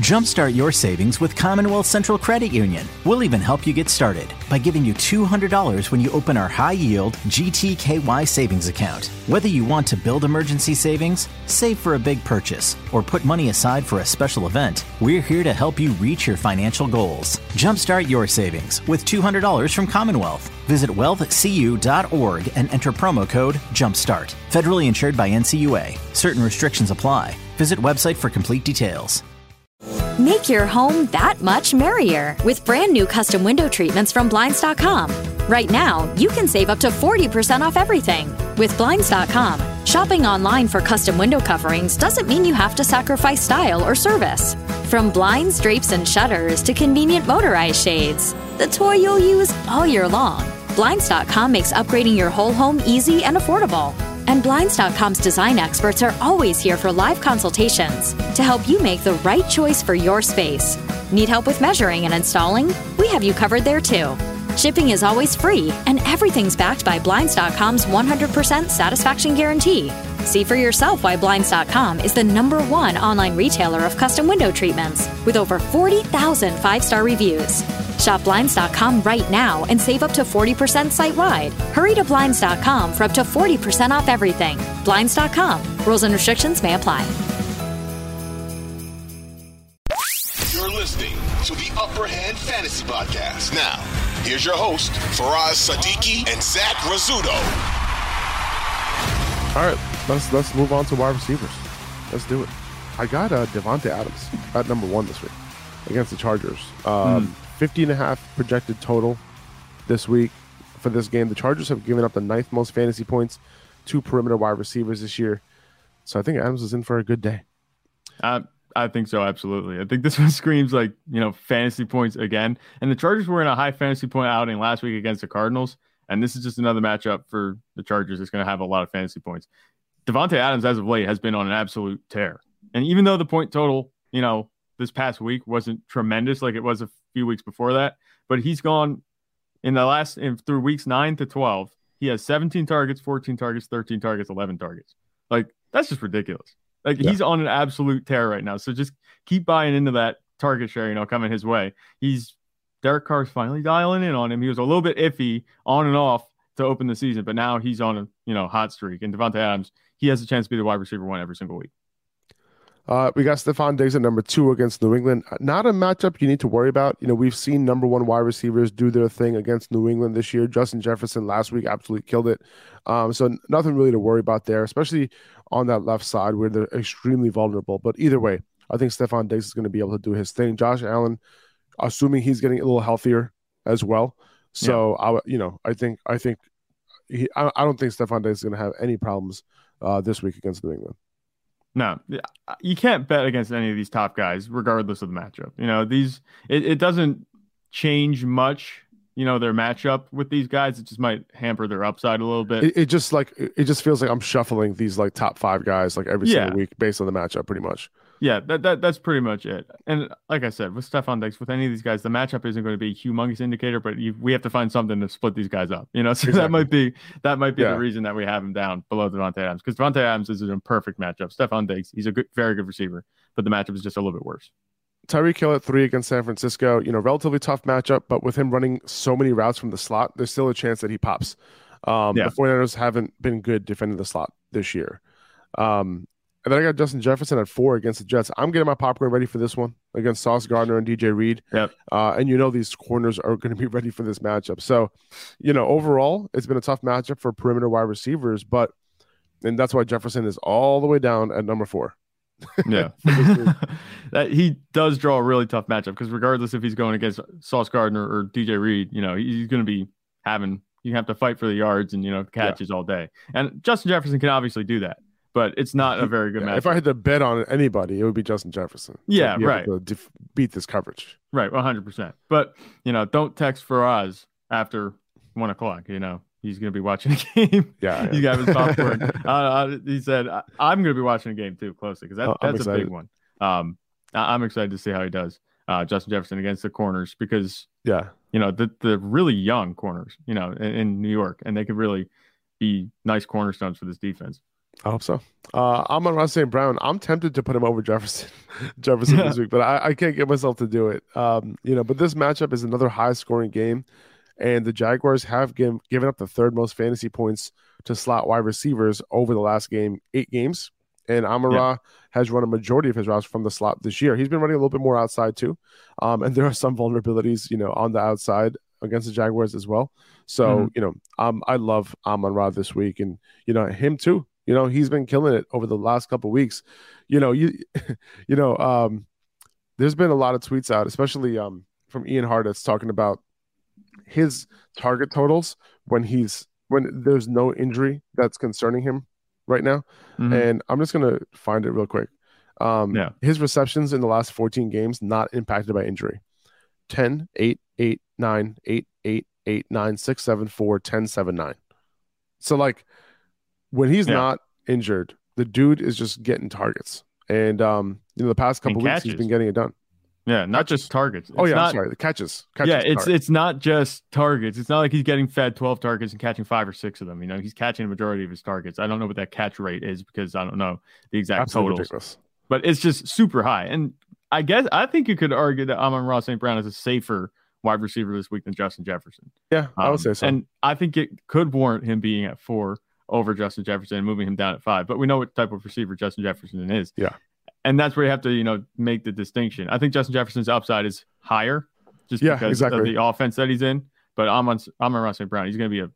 Jumpstart your savings with Commonwealth Central Credit Union. We'll even help you get started by giving you $200 when you open our high-yield GTKY savings account. Whether you want to build emergency savings, save for a big purchase, or put money aside for a special event, we're here to help you reach your financial goals. Jumpstart your savings with $200 from Commonwealth. Visit wealthcu.org and enter promo code JUMPSTART. Federally insured by NCUA. Certain restrictions apply. Visit website for complete details. Make your home that much merrier with brand new custom window treatments from Blinds.com. Right now, you can save up to 40% off everything. With Blinds.com, shopping online for custom window coverings doesn't mean you have to sacrifice style or service. From blinds, drapes, and shutters to convenient motorized shades, the toy you'll use all year long. Blinds.com makes upgrading your whole home easy and affordable. And Blinds.com's design experts are always here for live consultations to help you make the right choice for your space. Need help with measuring and installing? We have you covered there too. Shipping is always free, and everything's backed by Blinds.com's 100% satisfaction guarantee. See for yourself why Blinds.com is the number one online retailer of custom window treatments with over 40,000 five star reviews. Shop Blinds.com right now and save up to 40% site wide. Hurry to Blinds.com for up to 40% off everything. Blinds.com. Rules and restrictions may apply. You're listening to the Upper Hand Fantasy Podcast. Now, here's your host, Faraz Sadiki and Zach Rizzuto. All right, let's let's move on to wide receivers. Let's do it. I got uh, Davante Adams at number one this week against the Chargers. Um, Hmm. 50 and a half projected total this week for this game. The Chargers have given up the ninth most fantasy points to perimeter wide receivers this year. So I think Adams is in for a good day. I I think so, absolutely. I think this one screams like you know fantasy points again. And the Chargers were in a high fantasy point outing last week against the Cardinals, and this is just another matchup for the Chargers. It's going to have a lot of fantasy points. Davante Adams, as of late, has been on an absolute tear. And even though the point total, you know, this past week wasn't tremendous like it was a few weeks before that, but he's gone in the last in, through weeks nine to twelve. He has 17 targets, 14 targets, 13 targets, 11 targets. Like that's just ridiculous. Like Yeah. he's on an absolute tear right now. So just keep buying into that target share, you know, coming his way. He's Derek Carr's finally dialing in on him. He was a little bit iffy on and off to open the season, but now he's on a you know hot streak. And Davante Adams, he has a chance to be the wide receiver one every single week. Uh, we got Stefon Diggs at number two against New England. Not a matchup you need to worry about. You know, we've seen number one wide receivers do their thing against New England this year. Justin Jefferson last week absolutely killed it. Um, so nothing really to worry about there, especially on that left side where they're extremely vulnerable. But either way, I think Stefon Diggs is going to be able to do his thing. Josh Allen, assuming he's getting a little healthier as well. So I, would- you know, I think I think he, I, I don't think Stefon Diggs is going to have any problems uh, this week against New England. No, you can't bet against any of these top guys, regardless of the matchup. You know, these it, it doesn't change much. You know, their matchup with these guys, it just might hamper their upside a little bit. It, it just like it just feels like I'm shuffling these like top five guys like every Yeah. single week based on the matchup, pretty much. Yeah, that, that that's pretty much it. And like I said, with Stefon Diggs, with any of these guys, the matchup isn't going to be a humongous indicator, but you, we have to find something to split these guys up. You know, so that might be that might be Yeah. the reason that we have him down below Davante Adams because Davante Adams is in a perfect matchup. Stefon Diggs, he's a good, very good receiver, but the matchup is just a little bit worse. Tyreek Hill at three against San Francisco. You know, relatively tough matchup, but with him running so many routes from the slot, there's still a chance that he pops. Um, Yeah. The 49ers haven't been good defending the slot this year. Um, And then I got Justin Jefferson at four against the Jets. I'm getting my popcorn ready for this one against Sauce Gardner and DJ Reed. Yep. Uh, and you know these corners are going to be ready for this matchup. So, you know, overall, it's been a tough matchup for perimeter wide receivers, but and that's why Jefferson is all the way down at number four. Yeah, that he does draw a really tough matchup because regardless if he's going against Sauce Gardner or DJ Reed, you know he's going to be having you have to fight for the yards and you know catches yeah. all day. And Justin Jefferson can obviously do that but it's not a very good yeah, match. If I had to bet on anybody, it would be Justin Jefferson. Yeah, right. To def- beat this coverage. Right, one hundred percent. But you know, don't text Faraz after one o'clock. You know, he's going to be watching a game. Yeah, he's got his popcorn. uh, uh, he said, "I'm going to be watching a game too closely because that, oh, that's a big one." Um, I- am excited to see how he does. Uh, Justin Jefferson against the corners because yeah, you know the the really young corners, you know, in, in New York, and they could really be nice cornerstones for this defense. I hope so. Uh, I'm on Ross St. Brown. I'm tempted to put him over Jefferson, Jefferson this week, but I, I, can't get myself to do it. Um, you know, but this matchup is another high scoring game, and the Jaguars have given given up the third most fantasy points to slot wide receivers over the last game, eight games. And Amon-Ra yeah. has run a majority of his routes from the slot this year. He's been running a little bit more outside too, um, and there are some vulnerabilities, you know, on the outside against the Jaguars as well. So mm-hmm. you know, um, I love Amon Ra this week, and you know him too. You know, he's been killing it over the last couple weeks. You know, you you know, um, there's been a lot of tweets out, especially um, from Ian Hart that's talking about his target totals when he's when there's no injury that's concerning him right now. Mm-hmm. And I'm just gonna find it real quick. Um, yeah. his receptions in the last 14 games not impacted by injury. 10, 8, 8, 9, 8, 8, 8, 9, 6, 7, 4, 10, 7, 9. So like when he's yeah. not injured, the dude is just getting targets. And um, you know, the past couple weeks he's been getting it done. Yeah, not just targets. Oh, it's oh yeah, not, I'm sorry, the catches. catches yeah, it's it's not just targets. It's not like he's getting fed 12 targets and catching five or six of them. You know, he's catching a majority of his targets. I don't know what that catch rate is because I don't know the exact Absolutely totals. Ridiculous. But it's just super high. And I guess I think you could argue that Amon-Ra St. Brown is a safer wide receiver this week than Justin Jefferson. Yeah, I would um, say so. And I think it could warrant him being at four over Justin Jefferson and moving him down at five. But we know what type of receiver Justin Jefferson is. Yeah. And that's where you have to, you know, make the distinction. I think Justin Jefferson's upside is higher just yeah, because exactly. of the offense that he's in. But I'm on Amon-Ra St. Brown. He's going to be a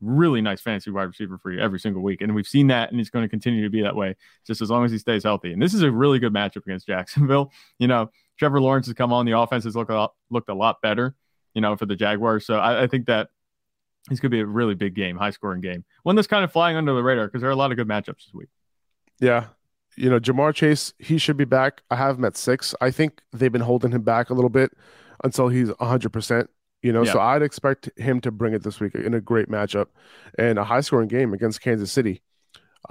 really nice fantasy wide receiver for you every single week. And we've seen that, and it's going to continue to be that way just as long as he stays healthy. And this is a really good matchup against Jacksonville. You know, Trevor Lawrence has come on. The offense has looked a lot, looked a lot better, you know, for the Jaguars. So I, I think that this could be a really big game, high scoring game. One that's kind of flying under the radar because there are a lot of good matchups this week. Yeah. You know, Ja'Marr Chase, he should be back. I have him at six. I think they've been holding him back a little bit until he's 100%. You know, yeah. so I'd expect him to bring it this week in a great matchup and a high scoring game against Kansas City.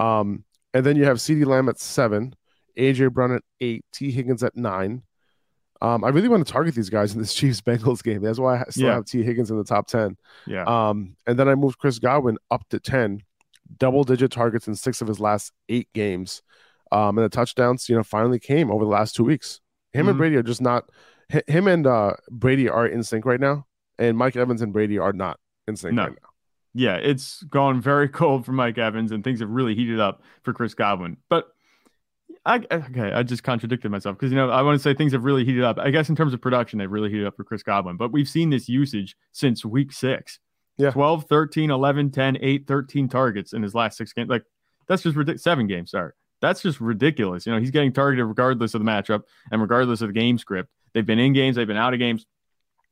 Um, and then you have CeeDee Lamb at seven, AJ Brown at eight, Tee Higgins at nine, um, I really want to target these guys in this Chiefs Bengals game. That's why I still yeah. have Tee Higgins in the top 10. Yeah. Um, and then I moved Chris Godwin up to 10, double digit targets in six of his last eight games. Um, and the touchdowns, you know, finally came over the last two weeks. Him mm-hmm. and Brady are just not, him and uh, Brady are in sync right now. And Mike Evans and Brady are not in sync no. right now. Yeah, it's gone very cold for Mike Evans, and things have really heated up for Chris Godwin. But I, okay, I just contradicted myself because you know I want to say things have really heated up. I guess in terms of production, they've really heated up for Chris Godwin, but we've seen this usage since week six. Yeah. 12, 13, 11, 10, 8, 13 targets in his last six games. Like that's just ridiculous. Seven games, sorry. That's just ridiculous. You know, he's getting targeted regardless of the matchup and regardless of the game script. They've been in games, they've been out of games.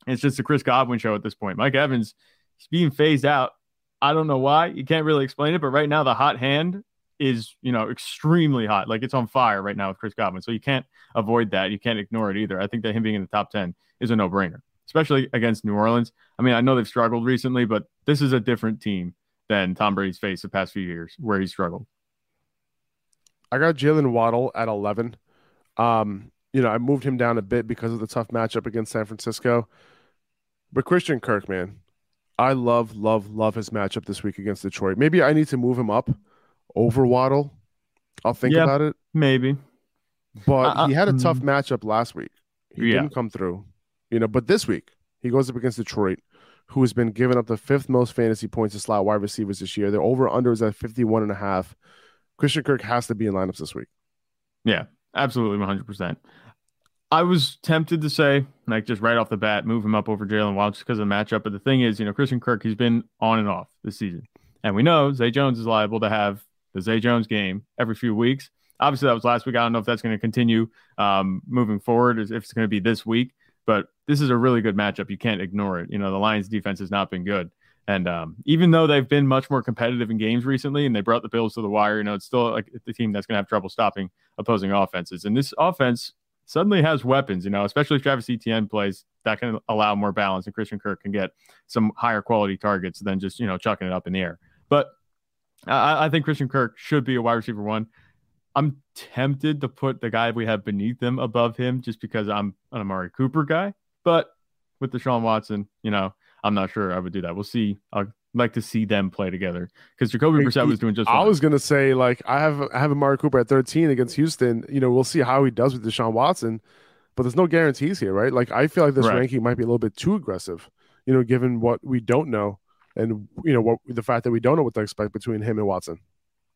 It's just a Chris Godwin show at this point. Mike Evans, he's being phased out. I don't know why. You can't really explain it, but right now the hot hand is you know extremely hot. Like it's on fire right now with chris godwin. So you can't avoid that. You can't ignore it either. I think that him being in the top 10 is a no-brainer especially against new orleans. I mean i know they've struggled recently but this is a different team than tom brady's faced the past few years where he struggled. I got jaylen waddle at 11 um you know i moved him down a bit because of the tough matchup against san francisco. But christian kirk man i love love love his matchup this week against detroit. Maybe i need to move him up over Waddle. I'll think about it. Maybe. But uh, he had a tough mm. matchup last week. He yeah. didn't come through. You know, but this week he goes up against Detroit, who has been giving up the fifth most fantasy points to slot wide receivers this year. Their over under is at 51 and a half. Christian Kirk has to be in lineups this week. Yeah, absolutely, one hundred percent. I was tempted to say, like, just right off the bat, move him up over Jaylen Waddle just because of the matchup. But the thing is, you know, Christian Kirk, he's been on and off this season. And we know Zay Jones is liable to have the Zay Jones game every few weeks. Obviously, that was last week. I don't know if that's going to continue um, moving forward, if it's going to be this week. But this is a really good matchup. You can't ignore it. You know, the Lions defense has not been good. And um, even though they've been much more competitive in games recently and they brought the Bills to the wire, you know, it's still like the team that's going to have trouble stopping opposing offenses. And this offense suddenly has weapons, you know, especially if Travis Etienne plays, that can allow more balance and Christian Kirk can get some higher quality targets than just, you know, chucking it up in the air. But I, I think Christian Kirk should be a wide receiver one. I'm tempted to put the guy we have beneath him above him just because I'm an Amari Cooper guy. But with the Deshaun Watson, you know, I'm not sure I would do that. We'll see. I'll like to see them play together because Jacoby Brissett was doing just. Fine. I was gonna say like I have I have Amari Cooper at 13 against Houston. You know, we'll see how he does with Deshaun Watson, but there's no guarantees here, right? Like I feel like this right. ranking might be a little bit too aggressive. You know, given what we don't know and you know what the fact that we don't know what to expect between him and Watson.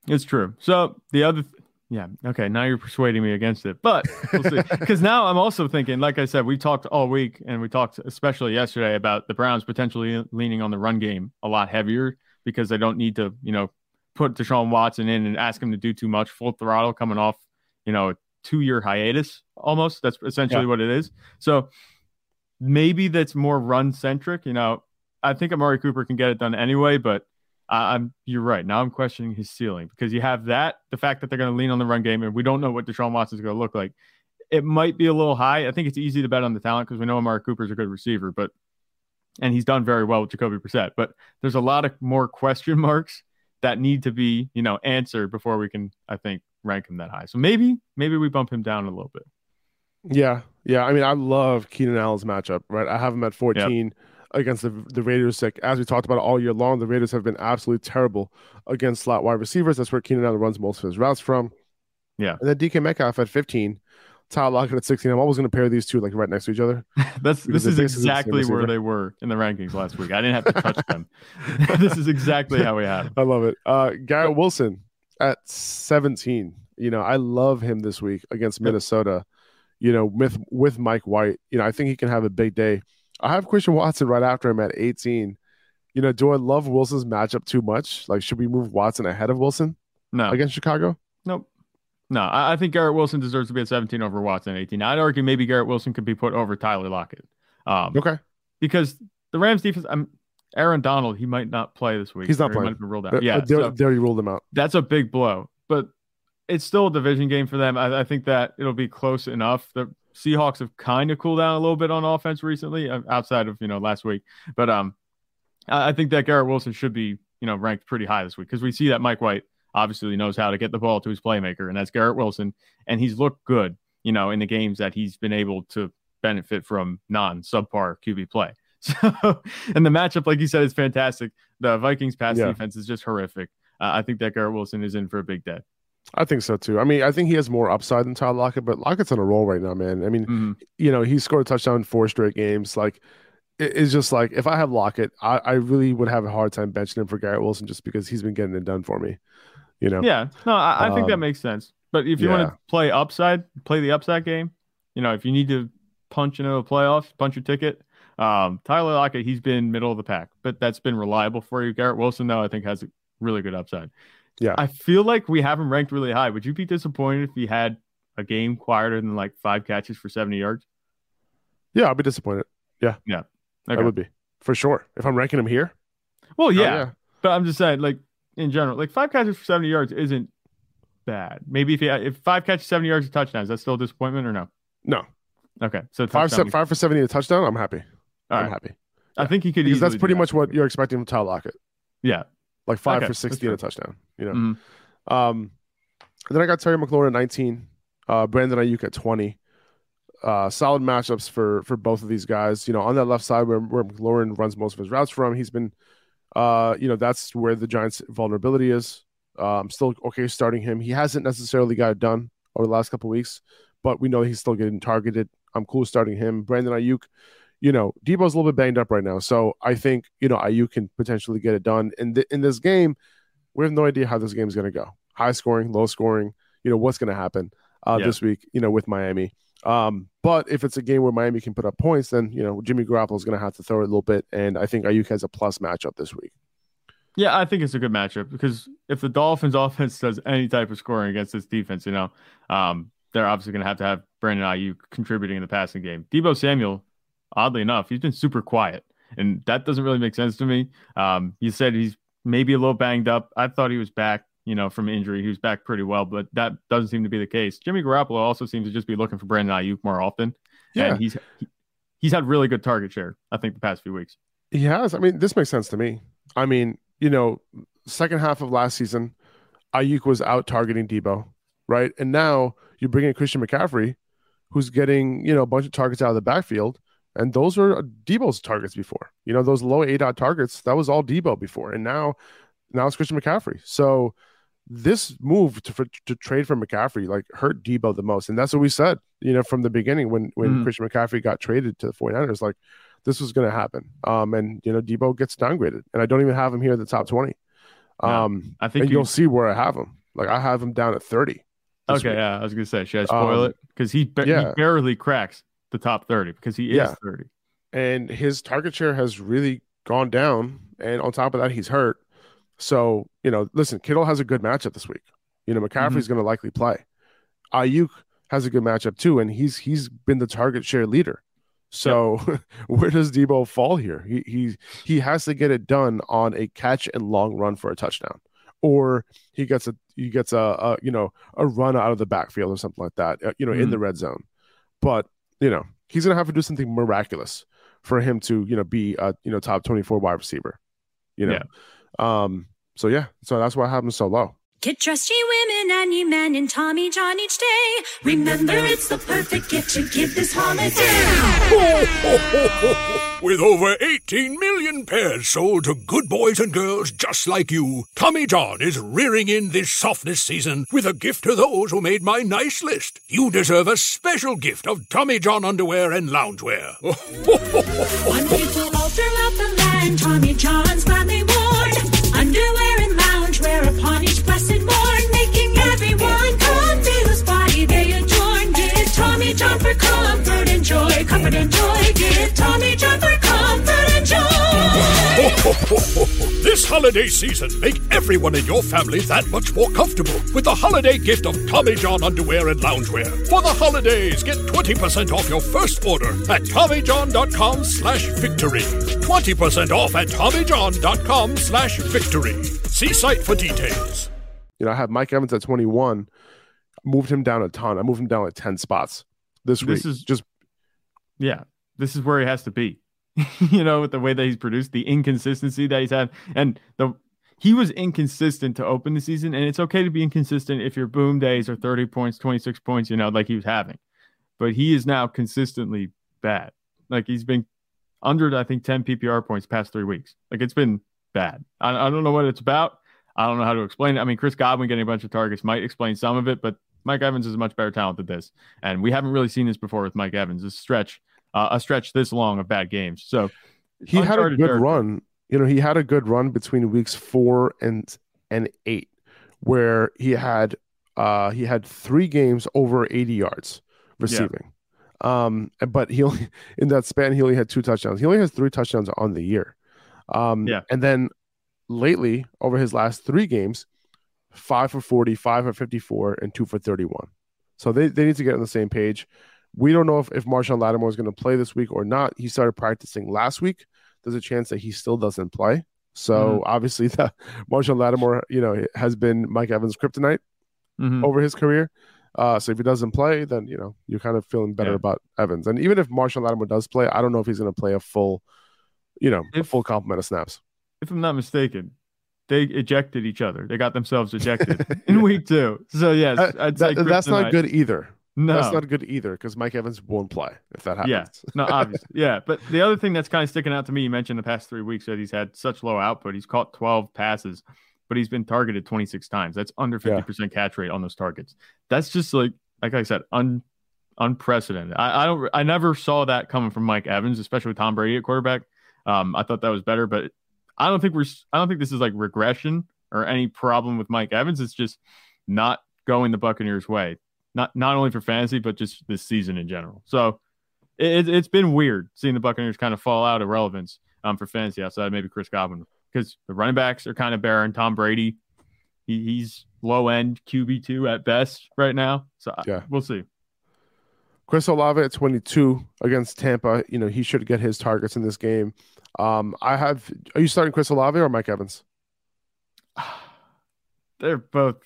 It's true. So the other yeah. Okay. Now you're persuading me against it, but we'll see. Because now I'm also thinking, like I said, we talked all week, and we talked especially yesterday about the Browns potentially leaning on the run game a lot heavier because they don't need to, you know, put Deshaun Watson in and ask him to do too much full throttle coming off, you know, a two year hiatus almost. That's essentially yeah. what it is. So maybe that's more run centric. You know, I think Amari Cooper can get it done anyway, but I'm you're right. Now I'm questioning his ceiling because you have that, the fact that they're going to lean on the run game, and we don't know what Deshaun Watson is going to look like. It might be a little high. I think it's easy to bet on the talent because we know Amari Cooper is a good receiver, but and he's done very well with Jacoby Brissett. But there's a lot of more question marks that need to be, you know, answered before we can, I think, rank him that high. So maybe, maybe we bump him down a little bit. Yeah, yeah. I mean, I love Keenan Allen's matchup. Right, I have him at 14. Yep against the, the Raiders. Like, as we talked about all year long, the Raiders have been absolutely terrible against slot wide receivers. That's where Keenan Allen runs most of his routes from. Yeah. And then DK Metcalf at 15, Tyler Lockett at 16. I'm always going to pair these two like right next to each other. That's this is exactly the where they were in the rankings last week. I didn't have to touch them. this is exactly how we have. I love it. Uh, Garrett Wilson at 17. You know, I love him this week against Minnesota. You know, with with Mike White. You know, I think he can have a big day. I have Christian Watson right after him at 18. You know, do I love Wilson's matchup too much? Like, should we move Watson ahead of Wilson? No. Against Chicago? Nope. No, I, I think Garrett Wilson deserves to be at 17 over Watson at 18. I'd argue maybe Garrett Wilson could be put over Tyler Lockett. Um, okay. Because the Rams defense, I'm Aaron Donald, he might not play this week. He's not playing. He might have been ruled out. Yeah, they, so already ruled him out. That's a big blow, but it's still a division game for them. I, I think that it'll be close enough. The Seahawks have kind of cooled down a little bit on offense recently, uh, outside of you know last week. But um, I think that Garrett Wilson should be you know ranked pretty high this week because we see that Mike White obviously knows how to get the ball to his playmaker, and that's Garrett Wilson, and he's looked good you know in the games that he's been able to benefit from non subpar QB play. So, and the matchup, like you said, is fantastic. The Vikings pass yeah. defense is just horrific. Uh, I think that Garrett Wilson is in for a big day. I think so too. I mean, I think he has more upside than Tyler Lockett, but Lockett's on a roll right now, man. I mean, mm-hmm. you know, he scored a touchdown in four straight games. Like, it's just like if I have Lockett, I, I really would have a hard time benching him for Garrett Wilson just because he's been getting it done for me. You know? Yeah. No, I, I think um, that makes sense. But if you yeah. want to play upside, play the upside game. You know, if you need to punch into the playoffs, punch your ticket. Um, Tyler Lockett, he's been middle of the pack, but that's been reliable for you. Garrett Wilson, though, I think has a really good upside. Yeah. I feel like we have him ranked really high. Would you be disappointed if he had a game quieter than like five catches for 70 yards? Yeah, I'll be disappointed. Yeah. Yeah. Okay. I would be for sure. If I'm ranking him here. Well, yeah. Oh, yeah. But I'm just saying, like, in general, like five catches for 70 yards isn't bad. Maybe if he if five catches, 70 yards, of touchdown, is that still a disappointment or no? No. Okay. So five, se- five for 70 a touchdown, I'm happy. All I'm right. happy. Yeah. I think he could because that's pretty much what you're expecting from Tyler Lockett. Yeah like five okay, for 60 and a touchdown, you know. Mm-hmm. Um, then I got Terry McLaurin at 19, uh, Brandon Aiyuk at 20. Uh, solid matchups for for both of these guys. You know, on that left side where, where McLaurin runs most of his routes from, he's been, uh, you know, that's where the Giants' vulnerability is. Uh, I'm still okay starting him. He hasn't necessarily got it done over the last couple weeks, but we know he's still getting targeted. I'm cool starting him. Brandon Aiyuk, you know, Deebo's a little bit banged up right now. So I think, you know, Aiyuk can potentially get it done. And th- in this game, we have no idea how this game is going to go. High scoring, low scoring, you know, what's going to happen. uh, Yeah. this week, you know, with Miami. Um, but if it's a game where Miami can put up points, then you know Jimmy Garoppolo is going to have to throw it a little bit, and I think Aiyuk has a plus matchup this week. Yeah, I think it's a good matchup because if the Dolphins offense does any type of scoring against this defense, you know, um, they're obviously going to have to have Brandon Aiyuk contributing in the passing game. Deebo Samuel, oddly enough, he's been super quiet, and that doesn't really make sense to me. Um, you said he's maybe a little banged up. I thought he was back, you know, from injury. He was back pretty well, but that doesn't seem to be the case. Jimmy Garoppolo also seems to just be looking for Brandon Aiyuk more often, Yeah. and he's he, he's had really good target share. I think the past few weeks. He has. I mean, this makes sense to me. I mean, you know, second half of last season, Aiyuk was out targeting Deebo, right? And now you bring in Christian McCaffrey, who's getting, you know, a bunch of targets out of the backfield. And those were Deebo's targets before. You know, those low aDOT targets, that was all Deebo before. And now now it's Christian McCaffrey. So this move to, for, to trade for McCaffrey like hurt Deebo the most. And that's what we said, you know, from the beginning when when Mhm. Christian McCaffrey got traded to the 49ers, like this was going to happen. Um, and you know, Deebo gets downgraded, and I don't even have him here at the top 20. No, Um, I think and you- you'll see where I have him. Like I have him down at 30. Okay, week. yeah, I was gonna say, should I spoil Um, it? Because he, ba- yeah. he barely cracks the top thirty because he is Yeah. thirty. and his target share has really gone down. And on top of that, he's hurt. So, you know, listen, Kittle has a good matchup this week. You know, McCaffrey's going to likely play. Aiyuk has a good matchup too, and he's he's been the target share leader. So where does Deebo fall here? He he he has to get it done on a catch and long run for a touchdown, or he gets a he gets a, a you know a run out of the backfield or something like that. uh, You know, in the red zone. But you know he's gonna have to do something miraculous for him to you know be a you know top twenty four wide receiver. You know, um. So yeah, so that's why I have him so low. Get dressed, ye women, and ye men, in Tommy John each day. Remember, it's the perfect gift to give this holiday. With over 18 million pairs sold to good boys and girls just like you, Tommy John is rearing in this softness season with a gift to those who made my nice list. You deserve a special gift of Tommy John underwear and loungewear. One people all throughout the land, Tommy John's gladly worn. Underwear and loungewear upon each blessed morn, making everyone come feel his body they adorn. Give Tommy John for comfort and joy, comfort and joy. Give Tommy John this holiday season, make everyone in your family that much more comfortable with the holiday gift of Tommy John underwear and loungewear. For the holidays, get 20% off your first order at TommyJohn.com slash victory. 20% off at TommyJohn.com slash victory. See site for details. You know, I have Mike Evans at 21, moved him down a ton. I moved him down like 10 spots this, This week. is- just Yeah, this is where he has to be. you know, with the way that he's produced, the inconsistency that he's had, and the he was inconsistent to open the season, and it's okay to be inconsistent if your boom days are 30 points, 26 points, you know, like he was having. But he is now consistently bad. Like he's been under, I think, 10 PPR points past three weeks. Like it's been bad. I, I don't know what it's about. I don't know how to explain it. I mean, Chris Godwin getting a bunch of targets might explain some of it, but Mike Evans is a much better talent than this. And we haven't really seen this before with Mike Evans. This stretch, uh, a stretch this long of bad games. So he had a good territory. run. You know, he had a good run between weeks four and and eight, where he had uh he had three games over 80 yards receiving. Um, but he only in that span he only had two touchdowns. He only has three touchdowns on the year. Um, Yeah. and then lately over his last three games, five for 40, five for 54, and two for 31. So they, they need to get on the same page. We don't know if, if Marshon Lattimore is going to play this week or not. He started practicing last week. There's a chance that he still doesn't play. So obviously, the Marshon Lattimore, you know, has been Mike Evans' kryptonite Mhm. over his career. Uh, so if he doesn't play, then you know you're kind of feeling better Yeah. about Evans. And even if Marshon Lattimore does play, I don't know if he's going to play a full, you know, a If- full complement of snaps. if I'm not mistaken, they ejected each other. They got themselves ejected in week two. So yes, That- I'd that- say that's not good either. No, That's not good either because Mike Evans won't play if that happens. Yeah, no, obviously, yeah. But the other thing that's kind of sticking out to me, you mentioned the past three weeks that he's had such low output. He's caught 12 passes, but he's been targeted 26 times. That's under 50% catch rate on those targets. That's just like, like I said, un, unprecedented. I, I don't, I never saw that coming from Mike Evans, especially with Tom Brady at quarterback. Um, I thought that was better, but I don't think we're, I don't think this is like regression or any problem with Mike Evans. It's just not going the Buccaneers' way not not only for fantasy but just this season in general. So it, it's been weird seeing the Buccaneers kind of fall out of relevance um, for fantasy outside maybe Chris Godwin because the running backs are kind of barren. Tom Brady, he, he's low end QB two at best right now. So yeah, we'll see. Chris Olave at 22 against Tampa. You know he should get his targets in this game. Um, I have. Are you starting Chris Olave or Mike Evans? They're both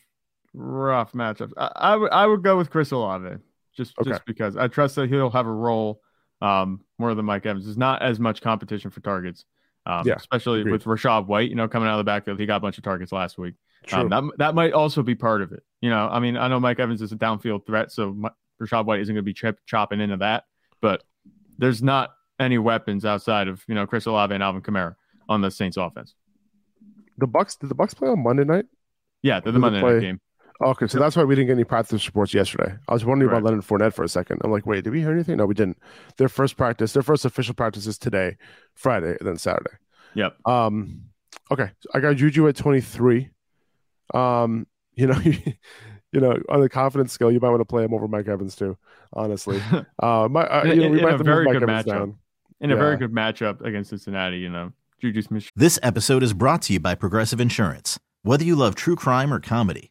rough matchups. I, I would I would go with Chris Olave just okay. just because I trust that he'll have a role um, more than Mike Evans. There's not as much competition for targets. Um, yeah, especially agreed. with Rachaad White, you know, coming out of the backfield, he got a bunch of targets last week. Um, that that might also be part of it. You know, I mean, I know Mike Evans is a downfield threat, so my, Rachaad White isn't going to be chip, chopping into that, but there's not any weapons outside of you know Chris Olave and Alvin Kamara on the Saints offense. The Bucs did the Bucs play on Monday night? Yeah, they're the Monday night game. Okay, so that's why we didn't get any practice reports yesterday. I was wondering right. about Leonard Fournette for a second. I'm like, wait, did we hear anything? No, we didn't. Their first practice, their first official practice is today, Friday, and then Saturday. Yep. Um, okay, so I got Juju at 23. Um, you know, you know, on the confidence scale, you might want to play him over Mike Evans too. Honestly, uh, my, uh, you know, we in might a very good Evans matchup. Down. In yeah. a very good matchup against Cincinnati, you know, Juju Smith. This episode is brought to you by Progressive Insurance. Whether you love true crime or comedy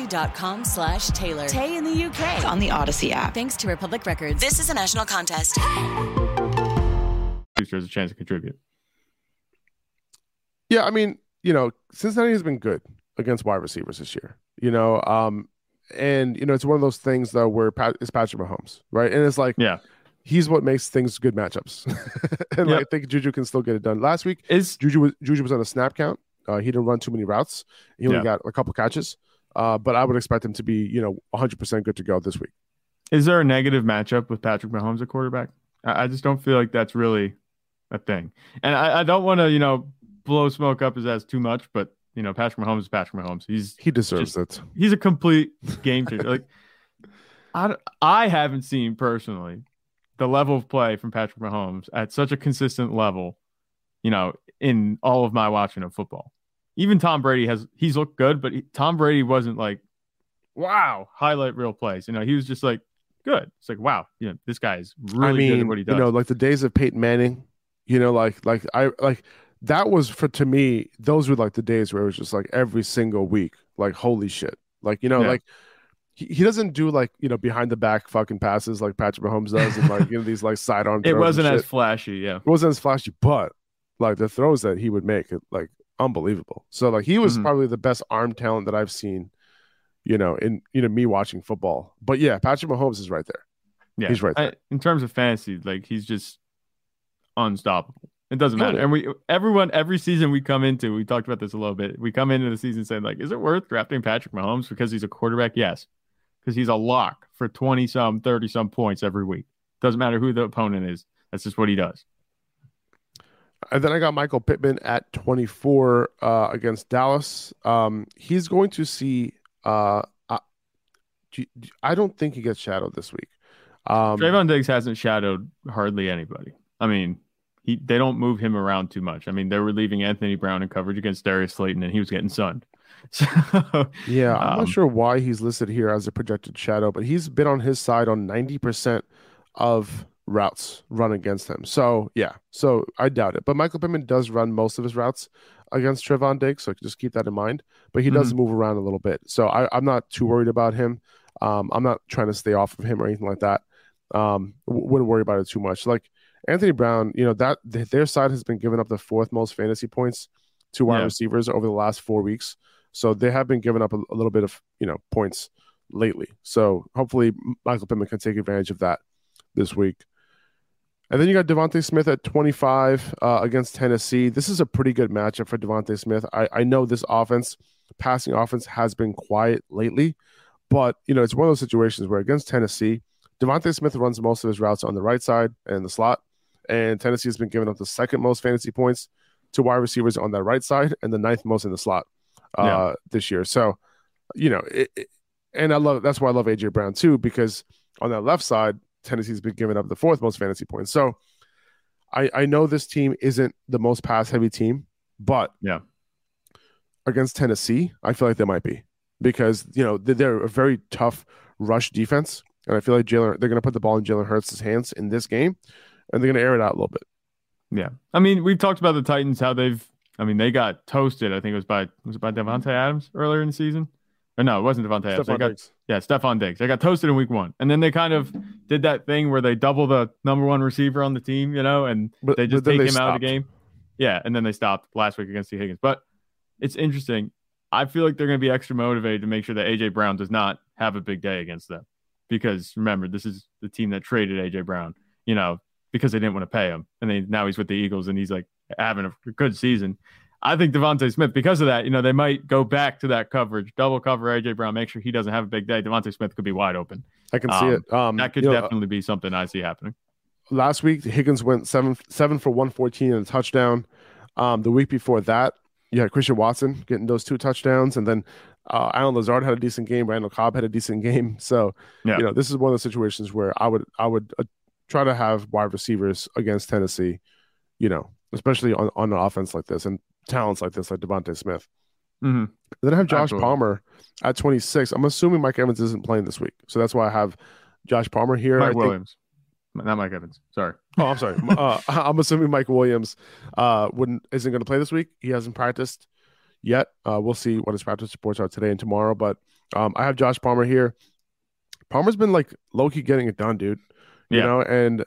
audacy.com slash Taylor. Tay in the UK. It's on the Audacy app. Thanks to Republic Records. This is a national contest there's a chance to contribute. Yeah, I mean, you know, Cincinnati has been good against wide receivers this year. You know, um, and you know, it's one of those things though where Pat, it's Patrick Mahomes, right? And it's like, yeah, he's what makes things good matchups. and yep. like, I think Juju can still get it done. Last week, is Juju was Juju was on a snap count. Uh, he didn't run too many routes. He only yeah. got a couple catches. Uh, but I would expect him to be, you know, 100% good to go this week. Is there a negative matchup with Patrick Mahomes at quarterback? I, I just don't feel like that's really a thing. And I, I don't want to, you know, blow smoke up his ass too much, but you know, Patrick Mahomes is Patrick Mahomes. He's he deserves just, it. He's a complete game changer. like I, I haven't seen personally the level of play from Patrick Mahomes at such a consistent level, you know, in all of my watching of football. Even Tom Brady has he's looked good, but he, Tom Brady wasn't like, wow, highlight reel plays. You know, he was just like good. It's like wow, you know, this guy is really I mean, good at what he does. You know, like the days of Peyton Manning, you know, like like I like that was for to me, those were like the days where it was just like every single week, like holy shit. Like, you know, yeah. like he, he doesn't do like, you know, behind the back fucking passes like Patrick Mahomes does and like you know these like sidearm It wasn't as flashy, yeah. It wasn't as flashy, but like the throws that he would make like unbelievable. So like he was mm-hmm. probably the best arm talent that I've seen, you know, in you know me watching football. But yeah, Patrick Mahomes is right there. Yeah, he's right there. I, in terms of fantasy, like he's just unstoppable. It doesn't matter. And we everyone every season we come into, we talked about this a little bit. We come into the season saying like, is it worth drafting Patrick Mahomes because he's a quarterback? Yes. Because he's a lock for 20 some, 30 some points every week. Doesn't matter who the opponent is. That's just what he does. And then I got Michael Pittman at 24 uh, against Dallas. Um, he's going to see. Uh, uh, I don't think he gets shadowed this week. Um, Trevon Diggs hasn't shadowed hardly anybody. I mean, he they don't move him around too much. I mean, they were leaving Anthony Brown in coverage against Darius Slayton, and he was getting sunned. So Yeah, I'm um, not sure why he's listed here as a projected shadow, but he's been on his side on 90% of routes run against him. So, yeah, so I doubt it. But Michael Pittman does run most of his routes against Trevon Diggs, so just keep that in mind. But he does move around a little bit. So I, I'm not too worried about him. Um, I'm not trying to stay off of him or anything like that. Um, wouldn't worry about it too much. Like Anthony Brown, you know, that th- their side has been giving up the fourth most fantasy points to wide Yeah. receivers over the last four weeks. So they have been giving up a, a little bit of you know points lately. So hopefully Michael Pittman can take advantage of that this week. And then you got DeVonta Smith at 25 uh, against Tennessee. This is a pretty good matchup for DeVonta Smith. I, I know this offense, passing offense, has been quiet lately, but you know it's one of those situations where against Tennessee, DeVonta Smith runs most of his routes on the right side and the slot, and Tennessee has been giving up the second most fantasy points to wide receivers on that right side and the ninth most in the slot uh, Yeah. this year. So, you know, it, it- and I love that's why I love AJ Brown too because on that left side, Tennessee's been giving up the fourth most fantasy points. So, I I know this team isn't the most pass heavy team, but Yeah. against Tennessee, I feel like they might be because you know they- they're a very tough rush defense, and I feel like Jalen they're going to put the ball in Jalen Hurts' hands in this game, and they're going to air it out a little bit. Yeah. I mean, we've talked about the Titans, how they've, I mean, they got toasted. I think it was by, was it by Davante Adams earlier in the season? Or no, it wasn't Davante Adams. They got, Diggs. yeah, Stefon Diggs. They got toasted in week one. And then they kind of did that thing where they double the number one receiver on the team, you know, and But- they just take they him out of the game. Yeah. And then they stopped last week against Tee Higgins. But it's interesting. I feel like they're going to be extra motivated to make sure that AJ Brown does not have a big day against them. Because remember, this is the team that traded AJ Brown, you know, because they didn't want to pay him. And they, now he's with the Eagles and he's like having a good season. I think DeVonta Smith, because of that, you know, they might go back to that coverage, double cover AJ Brown, make sure he doesn't have a big day. DeVonta Smith could be wide open. I can see Um, it. Um, that could you know, definitely be something I see happening. last week Higgins went seven seven for one fourteen and a touchdown. Um, the week before that, you had Christian Watson getting those two touchdowns, and then uh, Allen Lazard had a decent game. Randall Cobb had a decent game. So Yeah. you know this is one of the situations where I would I would uh, try to have wide receivers against Tennessee. You know, especially on on an offense like this and talents like this, like DeVonta Smith. Hmm Then I have Josh Absolutely. Palmer at 26. I'm assuming Mike Evans isn't playing this week, so that's why I have Josh Palmer here. I Mike think- Williams, not Mike Evans. Sorry. Oh, I'm sorry. uh, I'm assuming Mike Williams uh, wouldn't isn't going to play this week. He hasn't practiced yet. Uh, we'll see what his practice reports are today and tomorrow. But um, I have Josh Palmer here. Palmer's been like low key getting it done, dude. You Yeah. know, and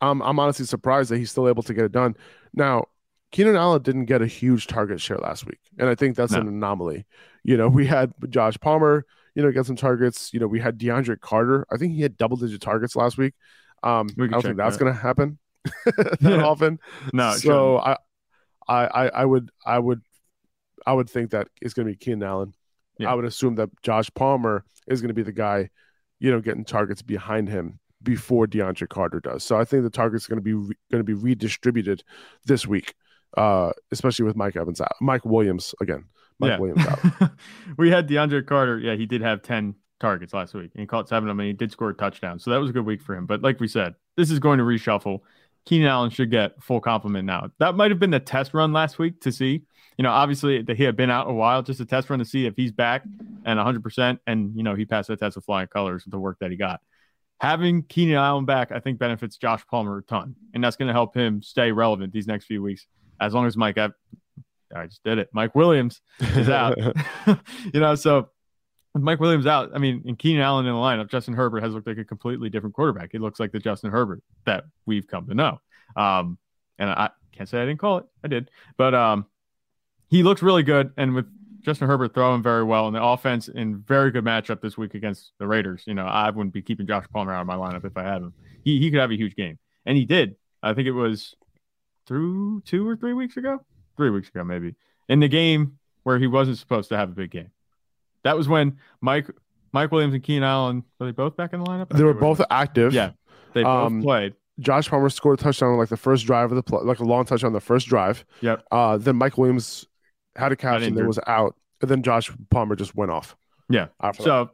I'm I'm honestly surprised that he's still able to get it done. Now, Keenan Allen didn't get a huge target share last week, and I think that's No. an anomaly. You know, we had Josh Palmer, you know, get some targets. You know, we had DeAndre Carter. I think he had double digit targets last week. Um, We I don't think that's that. going to happen that Yeah. often. No, so I, I, I, I would, I would, I would think that it's going to be Keenan Allen. Yeah. I would assume that Josh Palmer is going to be the guy, you know, getting targets behind him before DeAndre Carter does. So I think the targets are going to be re- going to be redistributed this week, uh, especially with Mike Evans out, Mike Williams again, Mike yeah. Williams out. we had DeAndre Carter. Yeah, he did have 10 targets last week and he caught seven of them and he did score a touchdown. So that was a good week for him. But like we said, this is going to reshuffle. Keenan Allen should get full complement now. That might have been the test run last week to see. You know, obviously that he had been out a while, just a test run to see if he's back and 100%. And, you know, he passed that test with flying colors with the work that he got. Having Keenan Allen back, I think benefits Josh Palmer a ton. And that's going to help him stay relevant these next few weeks. As long as Mike, Ev- I just did it. Mike Williams is out. you know, so with Mike Williams out, I mean, and Keenan Allen in the lineup, Justin Herbert has looked like a completely different quarterback. He looks like the Justin Herbert that we've come to know. Um, and I can't say I didn't call it. I did. But um, he looks really good. And with Justin Herbert throwing very well and the offense in very good matchup this week against the Raiders, you know, I wouldn't be keeping Josh Palmer out of my lineup if I had him. He, he could have a huge game. And he did. I think it was through two or three weeks ago, three weeks ago, maybe in the game where he wasn't supposed to have a big game. That was when Mike Mike Williams and Keenan Allen were they both back in the lineup? They were both active. Yeah, they both Um, played. Josh Palmer scored a touchdown on like the first drive of the play, like a long touchdown on the first drive. Yeah. Uh, then Mike Williams had a catch and then was out. And then Josh Palmer just went off. Yeah. after that. So,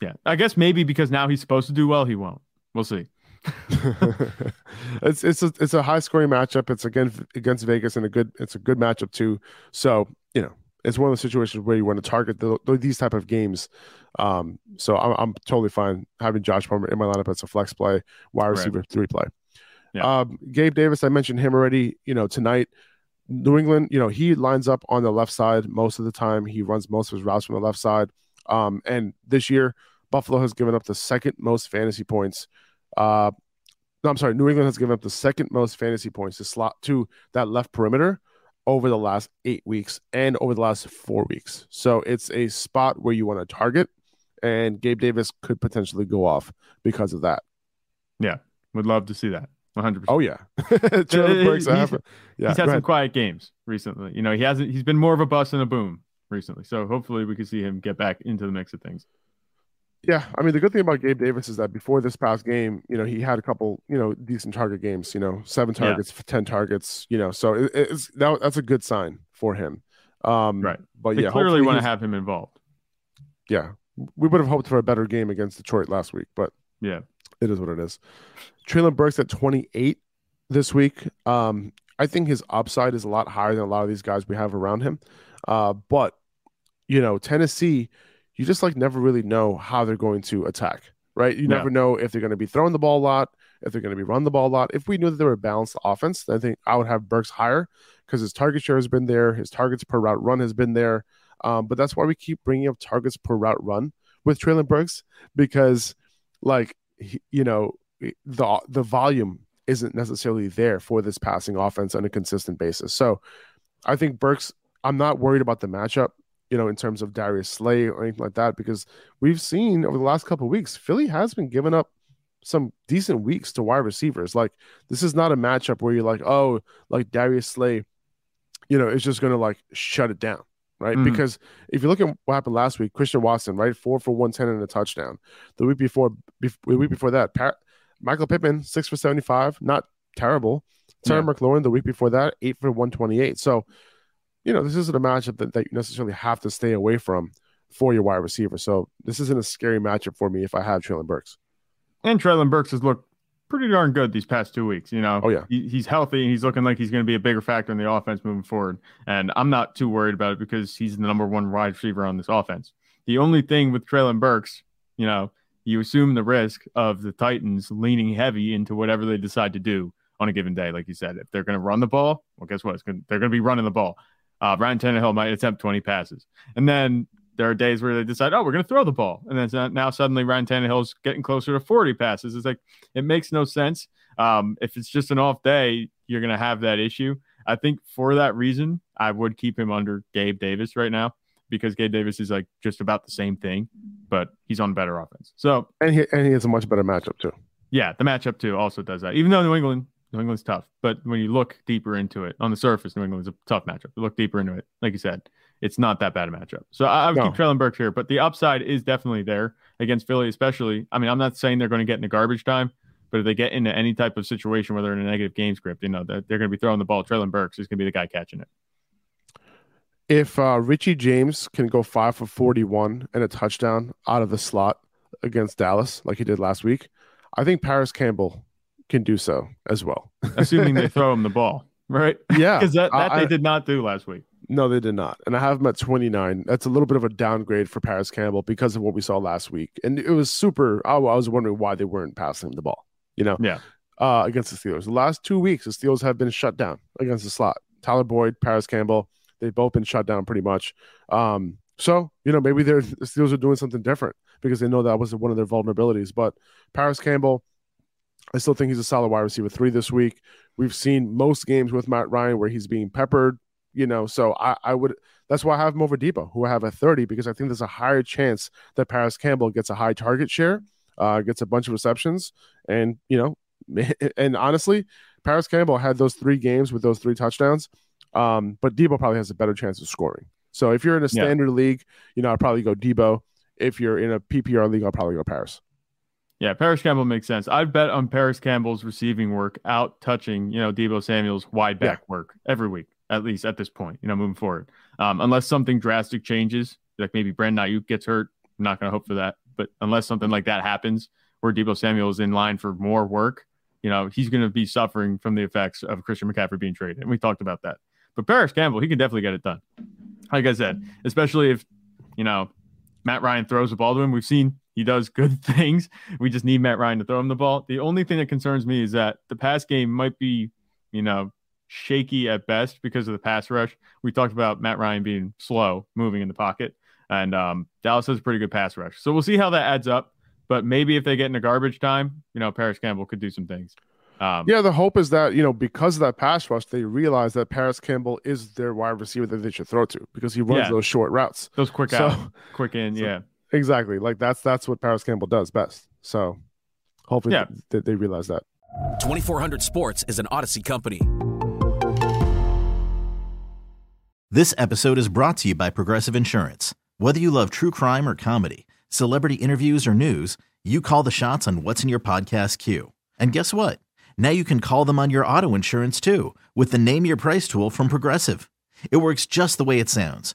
yeah, I guess maybe because now he's supposed to do well, he won't. We'll see. it's it's a, it's a high scoring matchup. It's again against Vegas and a good it's a good matchup too. So you know it's one of the situations where you want to target the, the, these type of games. Um, so I'm, I'm totally fine having Josh Palmer in my lineup as a flex play, wide receiver right. three play. Yeah. Um, Gabe Davis, I mentioned him already. You know tonight. New England, you know, he lines up on the left side most of the time. He runs most of his routes from the left side. Um, and this year, Buffalo has given up the second most fantasy points. Uh, no, I'm sorry, New England has given up the second most fantasy points to slot to that left perimeter over the last eight weeks and over the last four weeks. So it's a spot where you want to target, and Gabe Davis could potentially go off because of that. Yeah, would love to see that. 100%. Oh yeah, uh, Burks, uh, he's, yeah. He's had some quiet games recently. You know, he hasn't. He's been more of a bust than a boom recently. So hopefully we can see him get back into the mix of things. Yeah, I mean the good thing about Gabe Davis is that before this past game, you know, he had a couple, you know, decent target games. You know, seven targets, yeah. ten targets. You know, so it, it's that, that's a good sign for him. Um, right, but they yeah, clearly want to have him involved. Yeah, we would have hoped for a better game against Detroit last week, but yeah, it is what it is. Treylon Burks at twenty eight this week. Um, I think his upside is a lot higher than a lot of these guys we have around him. Uh, but you know, Tennessee you just like never really know how they're going to attack, right? You yeah. never know if they're going to be throwing the ball a lot, if they're going to be run the ball a lot. If we knew that they were a balanced offense, then I think I would have Burks higher because his target share has been there, his targets per route run has been there. Um, but that's why we keep bringing up targets per route run with Treylon Burks because, like, he, you know, the the volume isn't necessarily there for this passing offense on a consistent basis. So, I think Burks. I'm not worried about the matchup you know, in terms of Darius Slay or anything like that, because we've seen over the last couple weeks, Philly has been giving up some decent weeks to wide receivers. Like this is not a matchup where you're like, oh, like Darius Slay, you know, is just gonna like shut it down, right? Mm-hmm. Because if you look at what happened last week, Christian Watson, right, four for one ten and a touchdown. The week before, the week before that, Pat, Michael Pittman, six for seventy five, not terrible. Terry yeah. McLaurin the week before that, eight for one twenty eight. So you know, this isn't a matchup that, that you necessarily have to stay away from for your wide receiver. So this isn't a scary matchup for me if I have Treylon Burks. And Treylon Burks has looked pretty darn good these past two weeks. You know, oh yeah, he, he's healthy and he's looking like he's going to be a bigger factor in the offense moving forward. And I'm not too worried about it because he's the number one wide receiver on this offense. The only thing with Treylon Burks, you know, you assume the risk of the Titans leaning heavy into whatever they decide to do on a given day. Like you said, if they're going to run the ball, well, guess what? Gonna, they're going to be running the ball uh, Ryan Tannehill might attempt 20 passes. And then there are days where they decide, oh, we're going to throw the ball. And then now suddenly Ryan Tannehill's getting closer to 40 passes. It's like, it makes no sense. Um, if it's just an off day, you're going to have that issue. I think for that reason, I would keep him under Gabe Davis right now because Gabe Davis is like just about the same thing, but he's on better offense. So, and he, and he has a much better matchup too. Yeah, the matchup too also does that. Even though New England New England's tough, but when you look deeper into it, on the surface, New England's a tough matchup. You look deeper into it, like you said, it's not that bad a matchup. So I, I would no. keep Treylon Burks here, but the upside is definitely there against Philly, especially. I mean, I'm not saying they're going to get into garbage time, but if they get into any type of situation where they're in a negative game script, you know, they're, they're going to be throwing the ball. Treylon Burks is going to be the guy catching it. If uh, Richie James can go five for 41 and a touchdown out of the slot against Dallas, like he did last week, I think Parris Campbell can do so as well. Assuming they throw him the ball, right? Yeah. Because that, that I, they did not do last week. No, they did not. And I have him at 29. That's a little bit of a downgrade for Parris Campbell because of what we saw last week. And it was super. I, I was wondering why they weren't passing him the ball, you know? Yeah. Uh, against the Steelers. The last two weeks, the Steelers have been shut down against the slot. Tyler Boyd, Parris Campbell, they've both been shut down pretty much. Um, so, you know, maybe they're, the Steelers are doing something different because they know that was one of their vulnerabilities. But Parris Campbell, I still think he's a solid wide receiver three this week. We've seen most games with Matt Ryan where he's being peppered, you know. So I, I would that's why I have him over Deebo, who I have at 30, because I think there's a higher chance that Parris Campbell gets a high target share, uh, gets a bunch of receptions, and you know, and honestly, Parris Campbell had those three games with those three touchdowns. Um, but Deebo probably has a better chance of scoring. So if you're in a standard yeah. league, you know, I'd probably go Deebo. If you're in a PPR league, I'll probably go Parris. Yeah, Parris Campbell makes sense. I'd bet on Parris Campbell's receiving work out touching, you know, Deebo Samuel's wide back yeah. work every week, at least at this point, you know, moving forward. Um, unless something drastic changes, like maybe Brandon Aiyuk gets hurt. I'm not going to hope for that. But unless something like that happens where Deebo Samuel is in line for more work, you know, he's going to be suffering from the effects of Christian McCaffrey being traded. And we talked about that. But Parris Campbell, he can definitely get it done. Like I said, especially if, you know, Matt Ryan throws the ball to him. We've seen he does good things. We just need Matt Ryan to throw him the ball. The only thing that concerns me is that the pass game might be, you know, shaky at best because of the pass rush. We talked about Matt Ryan being slow moving in the pocket, and um, Dallas has a pretty good pass rush. So we'll see how that adds up. But maybe if they get into garbage time, you know, Parris Campbell could do some things. Um, yeah, the hope is that you know because of that pass rush, they realize that Parris Campbell is their wide receiver that they should throw to because he runs Yeah. those short routes. those quick So- out, quick in, so- yeah. Exactly, like that's that's what Parris Campbell does best. So hopefully, Yeah. th- they realize that. 2400 Sports is an Audacy company. This episode is brought to you by Progressive Insurance. Whether you love true crime or comedy, celebrity interviews or news, you call the shots on what's in your podcast queue. And guess what? Now you can call them on your auto insurance too with the Name Your Price tool from Progressive. It works just the way it sounds.